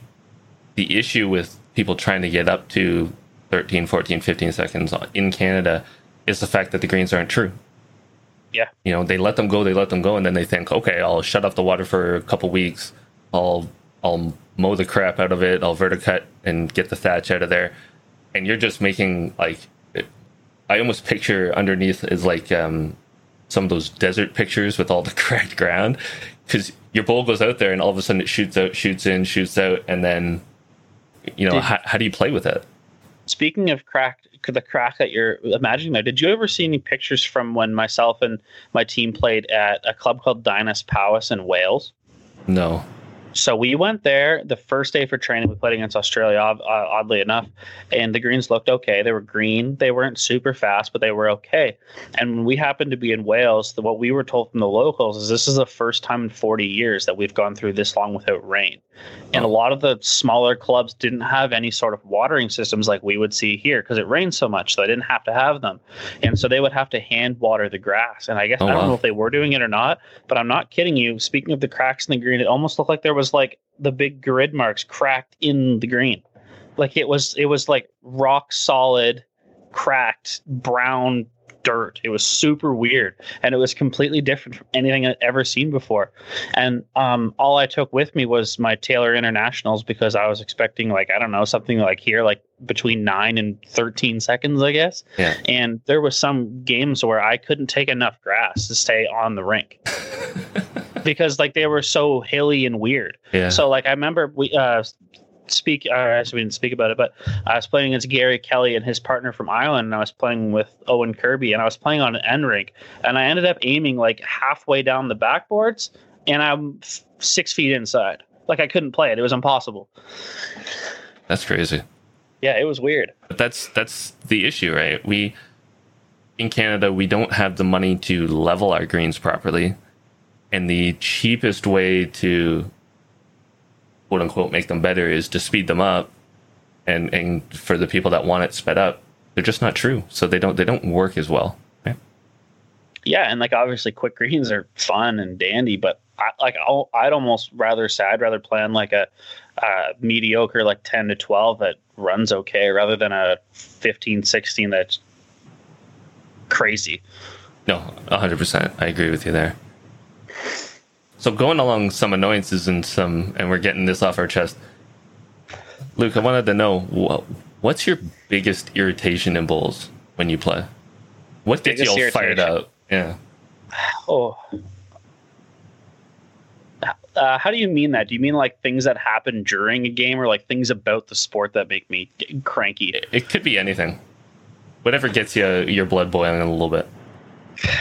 the issue with people trying to get up to 13, 14, 15 seconds in Canada is the fact that the greens aren't true. Yeah. You know, they let them go, they let them go, and then they think, okay, I'll shut off the water for a couple weeks. I'll I'll mow the crap out of it. I'll verticut and get the thatch out of there. And you're just making like, I almost picture underneath is like um, some of those desert pictures with all the cracked ground, because your bowl goes out there and all of a sudden it shoots out, shoots in, shoots out, and then, you know, did, how, how do you play with it? Speaking of cracked, the crack that you're imagining there, did you ever see any pictures from when myself and my team played at a club called Dinas Powys in Wales? No. So we went there the first day for training. We played against Australia, uh, oddly enough, and the greens looked okay. They were green. They weren't super fast, but they were okay. And when we happened to be in Wales, the, what we were told from the locals is this is the first time in 40 years that we've gone through this long without rain. And a lot of the smaller clubs didn't have any sort of watering systems like we would see here because it rained so much, so they didn't have to have them. And so they would have to hand water the grass. And I guess oh, I don't wow. know if they were doing it or not, but I'm not kidding you. Speaking of the cracks in the green, it almost looked like there was was like the big grid marks cracked in the green. Like it was it was like rock solid, cracked brown dirt. It was super weird, and it was completely different from anything I'd ever seen before. And um, all I took with me was my Taylor Internationals because I was expecting like I don't know something like here like between nine and thirteen seconds, I guess. Yeah. And there was some games where I couldn't take enough grass to stay on the rink. because like they were so hilly and weird. Yeah. So like I remember we uh speak uh, actually we didn't speak about it, but I was playing against Gary Kelly and his partner from Ireland, and I was playing with Owen Kirby, and I was playing on an end rink, and I ended up aiming like halfway down the backboards, and I'm six feet inside. Like I couldn't play it; it was impossible. That's crazy. Yeah, it was weird. But that's that's the issue, right? We in Canada we don't have the money to level our greens properly and the cheapest way to quote unquote make them better is to speed them up. And and for the people that want it sped up they're just not true. So they don't they don't work as well right? yeah and like obviously quick greens are fun and dandy but I, like I'll, I'd almost rather say I'd rather plan like a, a mediocre like 10 to 12 that runs okay rather than a 15 16 that's crazy. No 100% I agree with you there so going along some annoyances and some, and we're getting this off our chest. Luke, I wanted to know what, what's your biggest irritation in bowls when you play? What gets biggest you all fired up? Yeah. Oh. Uh, how do you mean that? Do you mean like things that happen during a game, or like things about the sport that make me cranky? It, it could be anything. Whatever gets you your blood boiling a little bit.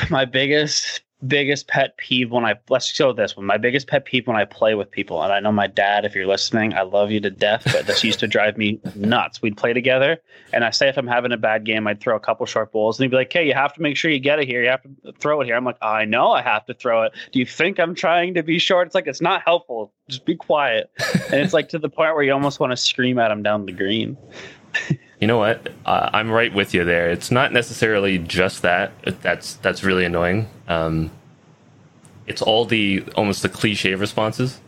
My biggest biggest pet peeve when I let's show this one. My biggest pet peeve when I play with people, and I know my dad, if you're listening, I love you to death, but this used to drive me nuts. We'd play together, and I say if I'm having a bad game, I'd throw a couple short balls, and he'd be like, "Hey, you have to make sure you get it here. You have to throw it here." I'm like, "I know I have to throw it. Do you think I'm trying to be short?" It's like it's not helpful. Just be quiet. and it's like to the point where you almost want to scream at him down the green. you know what? Uh, I'm right with you there. It's not necessarily just that. That's that's really annoying. Um, it's all the almost the cliche responses,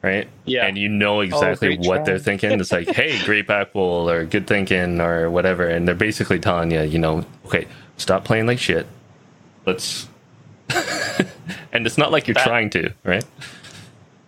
right? Yeah. And you know exactly oh, what try. they're thinking. It's like, "Hey, great bowl," or "Good thinking," or whatever, and they're basically telling you, you know, okay, stop playing like shit. Let's. and it's not like you're that, trying to, right?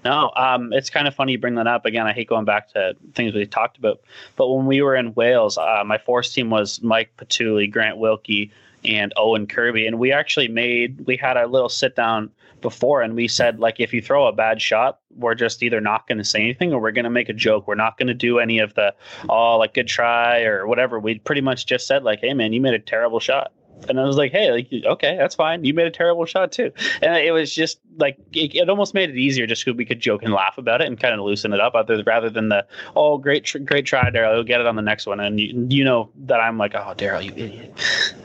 No, um, it's kind of funny you bring that up. Again, I hate going back to things we talked about, but when we were in Wales, uh, my fours team was Mike Petuli, Grant Wilkie, and Owen Kirby, and we actually made we had a little sit down before, and we said like if you throw a bad shot, we're just either not going to say anything or we're going to make a joke. We're not going to do any of the oh like good try or whatever. We pretty much just said like, hey man, you made a terrible shot. And I was like, hey, like, okay, that's fine. You made a terrible shot too. And it was just like, it, it almost made it easier just because we could joke and laugh about it and kind of loosen it up other, rather than the, oh, great, tr- great try, Daryl. You'll get it on the next one. And you, you know that I'm like, oh, Daryl, you idiot.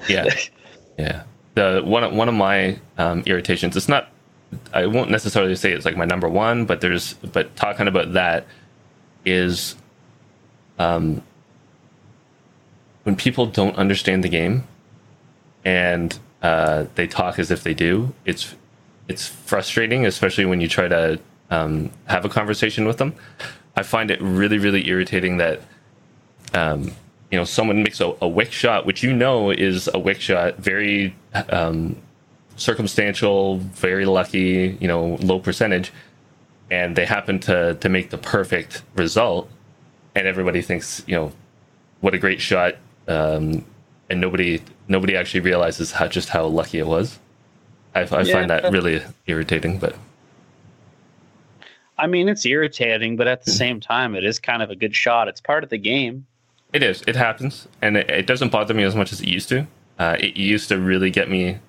Yeah. yeah. The one, one of my um, irritations, it's not, I won't necessarily say it's like my number one, but there's, but talking about that is, um, when people don't understand the game and uh, they talk as if they do, it's it's frustrating, especially when you try to um, have a conversation with them. I find it really, really irritating that um, you know someone makes a, a, wick shot, which you know is a wick shot, very um, circumstantial, very lucky, you know, low percentage, and they happen to to make the perfect result, and everybody thinks, you know, what a great shot, um, and nobody nobody actually realizes how just how lucky it was. I, I yeah. find that really irritating, but. I mean, it's irritating, but at the same time, it is kind of a good shot. It's part of the game. It is. It happens, and it, it doesn't bother me as much as it used to. Uh, it used to really get me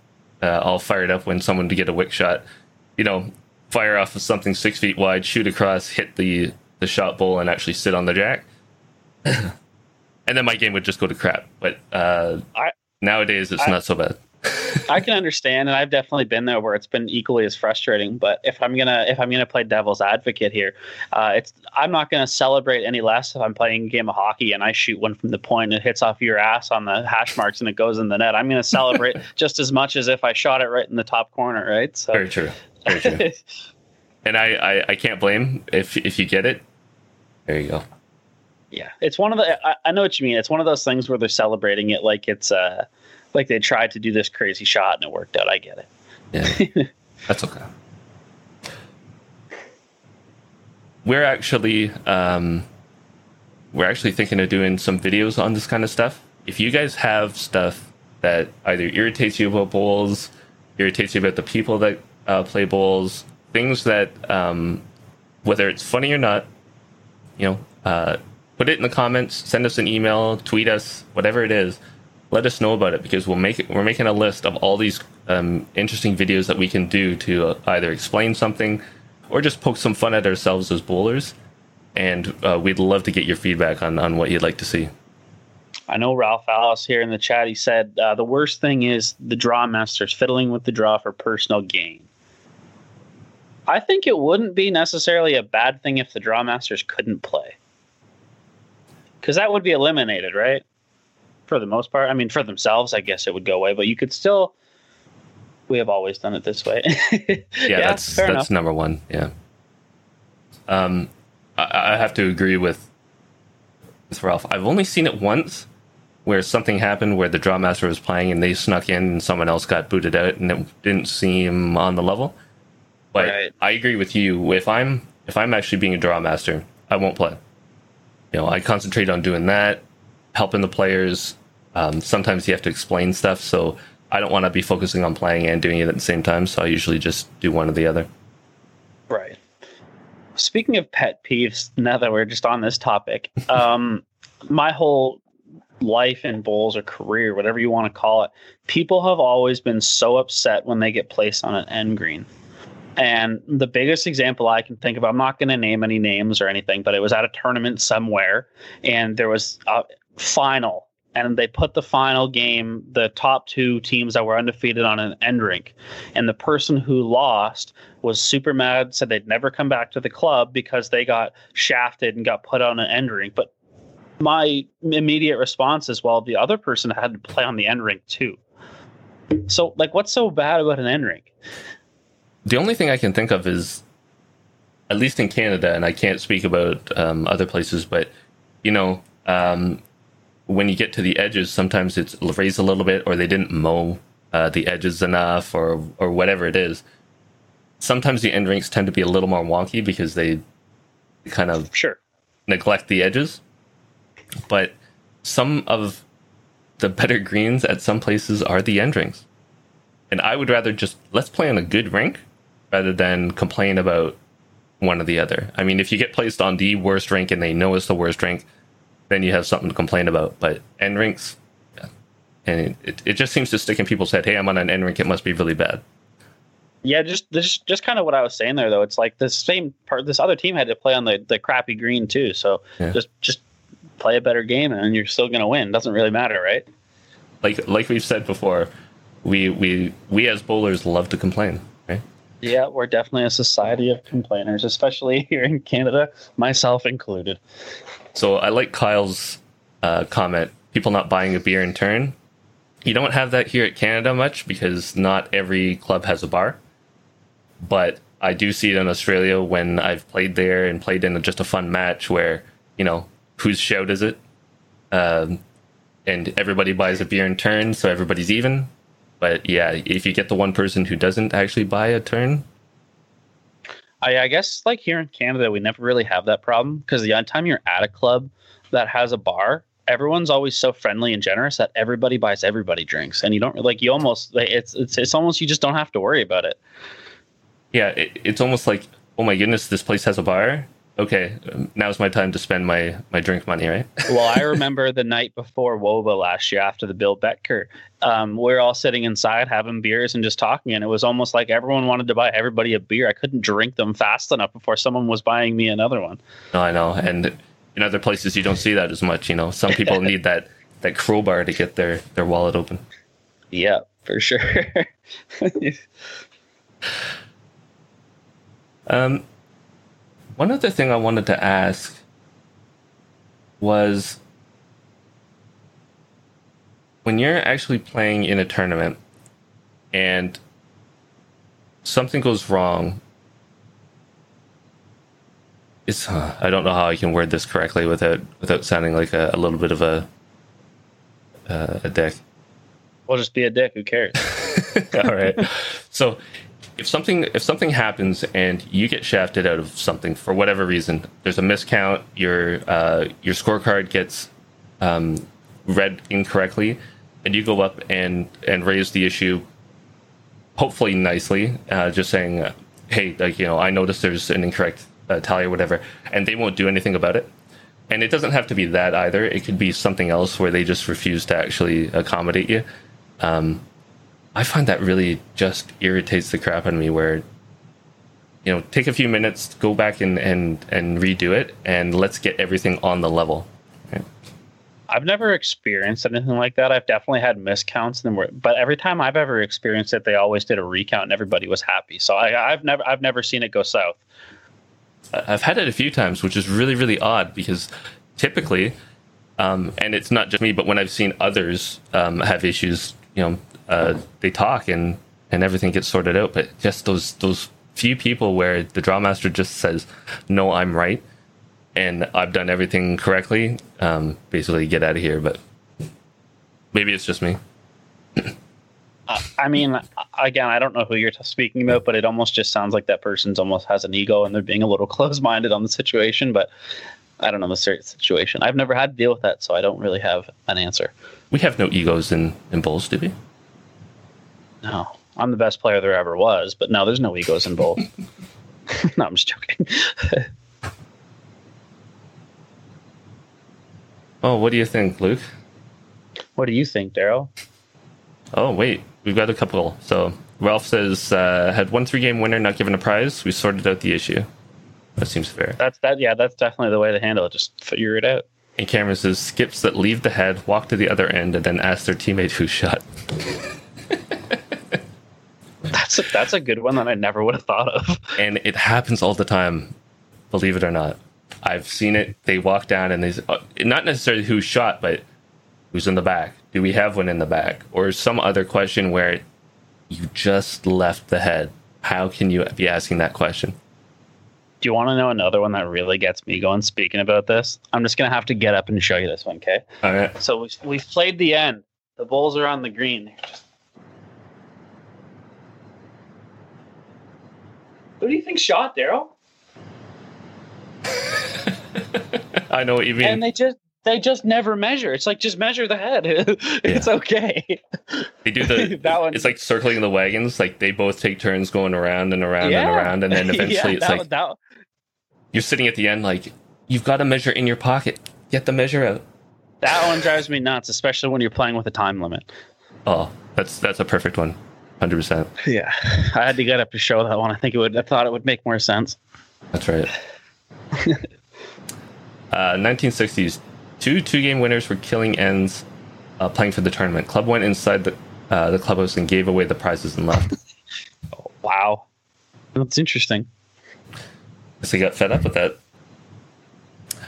uh, all fired up when someone to get a wick shot, you know, fire off of something six feet wide, shoot across, hit the the shot bowl, and actually sit on the jack. and then my game would just go to crap. But uh, I, nowadays, it's I, not so bad. I can understand, and I've definitely been there where it's been equally as frustrating. But if I'm gonna if I'm gonna play devil's advocate here, uh, it's I'm not gonna celebrate any less if I'm playing a game of hockey and I shoot one from the point and it hits off your ass on the hash marks and it goes in the net. I'm gonna celebrate just as much as if I shot it right in the top corner, right? So very true, very true. and I, I I can't blame if if you get it. There you go. Yeah, it's one of the. I, I know what you mean. It's one of those things where they're celebrating it like it's uh like they tried to do this crazy shot and it worked out. I get it. Yeah, that's okay. We're actually um, we're actually thinking of doing some videos on this kind of stuff. If you guys have stuff that either irritates you about bowls, irritates you about the people that uh, play bowls, things that um, whether it's funny or not, you know, uh, put it in the comments, send us an email, tweet us, whatever it is let us know about it because we'll make it, we're making a list of all these um, interesting videos that we can do to uh, either explain something or just poke some fun at ourselves as bowlers. And uh, we'd love to get your feedback on, on what you'd like to see. I know Ralph Ellis here in the chat. He said uh, the worst thing is the draw masters fiddling with the draw for personal gain. I think it wouldn't be necessarily a bad thing if the draw masters couldn't play, because that would be eliminated, right? for the most part. I mean, for themselves, I guess it would go away, but you could still. We have always done it this way. yeah, yeah, that's that's enough. number one. Yeah. Um, I, I have to agree with with Ralph. I've only seen it once, where something happened where the draw master was playing and they snuck in and someone else got booted out and it didn't seem on the level. But right. I agree with you. If I'm if I'm actually being a draw master, I won't play. You know, I concentrate on doing that, helping the players, um, sometimes you have to explain stuff, so I don't want to be focusing on playing and doing it at the same time. So I usually just do one or the other. Right. Speaking of pet peeves, now that we're just on this topic, um, my whole life in bowls or career, whatever you want to call it, people have always been so upset when they get placed on an end green. And the biggest example I can think of, I'm not going to name any names or anything, but it was at a tournament somewhere, and there was a final and they put the final game, the top two teams that were undefeated on an end rink. And the person who lost was super mad, said they'd never come back to the club because they got shafted and got put on an end rink. But my immediate response is, well, the other person had to play on the end rink too. So, like, what's so bad about an end rink? The only thing I can think of is, at least in Canada, and I can't speak about um, other places, but you know, um, when you get to the edges, sometimes it's raised a little bit, or they didn't mow uh, the edges enough, or or whatever it is. Sometimes the end rinks tend to be a little more wonky because they kind of sure neglect the edges. But some of the better greens at some places are the end rinks, and I would rather just let's play on a good rink rather than complain about one or the other. I mean, if you get placed on the worst rink and they know it's the worst rink, then you have something to complain about. But end rinks, yeah. and it, it just seems to stick in people's head. Hey, I'm on an end rink. It must be really bad. Yeah, just just just kind of what I was saying there, though. It's like the same part. This other team had to play on the, the crappy green too. So yeah. just just play a better game, and you're still going to win. Doesn't really matter, right? Like like we've said before, we we we as bowlers love to complain? Yeah, we're definitely a society of complainers, especially here in Canada, myself included. So I like Kyle's uh, comment people not buying a beer in turn. You don't have that here at Canada much because not every club has a bar. But I do see it in Australia when I've played there and played in just a fun match where, you know, whose shout is it? Um, and everybody buys a beer in turn, so everybody's even. But yeah, if you get the one person who doesn't actually buy a turn, I, I guess like here in Canada, we never really have that problem. Because the time you're at a club that has a bar, everyone's always so friendly and generous that everybody buys everybody drinks, and you don't like you almost it's it's it's almost you just don't have to worry about it. Yeah, it, it's almost like oh my goodness, this place has a bar okay, now's my time to spend my my drink money, right? well, I remember the night before WOBA last year after the Bill Betker, um, we are all sitting inside having beers and just talking, and it was almost like everyone wanted to buy everybody a beer. I couldn't drink them fast enough before someone was buying me another one. No, I know, and in other places you don't see that as much. You know, some people need that that crowbar to get their their wallet open. Yeah, for sure. um, one other thing I wanted to ask was when you're actually playing in a tournament and something goes wrong it's uh, I don't know how I can word this correctly without without sounding like a, a little bit of a uh, a dick. We'll just be a dick. Who cares? All right. So if something if something happens and you get shafted out of something for whatever reason, there's a miscount, your uh, your scorecard gets um, read incorrectly, and you go up and and raise the issue, hopefully nicely, uh, just saying, uh, hey, like you know, I noticed there's an incorrect uh, tally or whatever, and they won't do anything about it. And it doesn't have to be that either. It could be something else where they just refuse to actually accommodate you. Um, I find that really just irritates the crap out of me where you know, take a few minutes, go back and and and redo it and let's get everything on the level. I've never experienced anything like that. I've definitely had miscounts, and but every time I've ever experienced it, they always did a recount, and everybody was happy. So I, have never, I've never seen it go south. I've had it a few times, which is really, really odd because typically, um, and it's not just me, but when I've seen others um, have issues, you know, uh, they talk and and everything gets sorted out. But just those those few people where the draw master just says, "No, I'm right," and I've done everything correctly. Um, basically, get out of here. But maybe it's just me. uh, I mean, again, I don't know who you're speaking about, but it almost just sounds like that person's almost has an ego and they're being a little closed-minded on the situation. But I don't know the situation. I've never had to deal with that, so I don't really have an answer. We have no egos in in bowls, do we? No, I'm the best player there ever was, but no, there's no egos involved. no, I'm just joking. oh, what do you think, Luke? What do you think, Daryl? Oh, wait, we've got a couple. So Ralph says, uh, had one three game winner not given a prize. We sorted out the issue. That seems fair. That's that. Yeah, that's definitely the way to handle it. Just figure it out. And Cameron says, skips that leave the head, walk to the other end, and then ask their teammate who shot. That's a, that's a good one that I never would have thought of. And it happens all the time, believe it or not. I've seen it. They walk down and they uh, not necessarily who's shot, but who's in the back. Do we have one in the back, or some other question where you just left the head? How can you be asking that question? Do you want to know another one that really gets me going? Speaking about this, I'm just gonna have to get up and show you this one. Okay. All right. So we we've played the end. The Bulls are on the green. Just Who do you think shot Daryl? I know what you mean. And they just they just never measure. It's like just measure the head. it's yeah. okay. They do the that one. It's like circling the wagons. Like they both take turns going around and around yeah. and around, and then eventually yeah, it's like that, you're sitting at the end. Like you've got to measure in your pocket. Get the measure out. That one drives me nuts, especially when you're playing with a time limit. Oh, that's that's a perfect one hundred percent. Yeah, I had to get up to show that one. I think it would. I thought it would make more sense. That's right. uh, 1960s, two two-game winners were killing ends, uh, playing for the tournament. Club went inside the uh, the clubhouse and gave away the prizes and left. oh, wow, that's interesting. So they got fed up with that.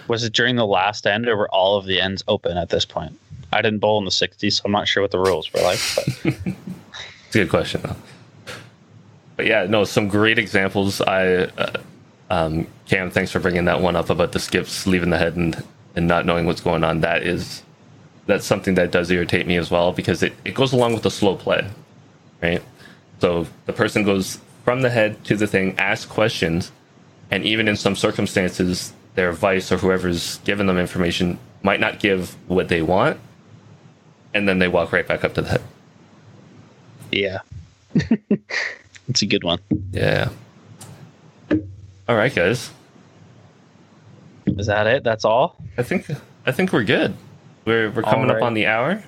Was it during the last end, or were all of the ends open at this point? I didn't bowl in the '60s, so I'm not sure what the rules were like. But it's a good question though. But yeah, no, some great examples. I, uh, um, Cam, thanks for bringing that one up about the skips leaving the head and and not knowing what's going on. That is that's something that does irritate me as well because it, it goes along with the slow play, right? So the person goes from the head to the thing, asks questions, and even in some circumstances, their vice or whoever's given them information might not give what they want, and then they walk right back up to the head. Yeah. it's a good one. Yeah. All right, guys. Is that it? That's all? I think I think we're good. We're we're coming up on the hour.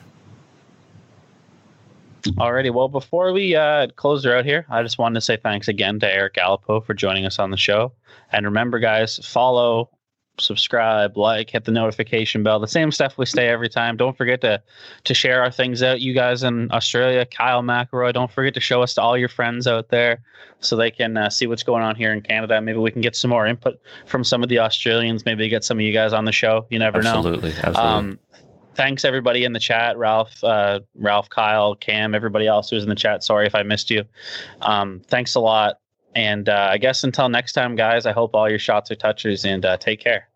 Alrighty. Well, before we uh, close her out here, I just wanted to say thanks again to Erik Galipeau for joining us on the show. And remember, guys, follow, subscribe, like, hit the notification bell. The same stuff we say every time. Don't forget to to share our things out. You guys in Australia, Kyle McElroy, don't forget to show us to all your friends out there so they can uh, see what's going on here in Canada. Maybe we can get some more input from some of the Australians. Maybe get some of you guys on the show. You never absolutely, know. Absolutely. Um, thanks everybody in the chat ralph uh, ralph kyle cam everybody else who's in the chat sorry if i missed you um, thanks a lot and uh, i guess until next time guys i hope all your shots are touchers and uh, take care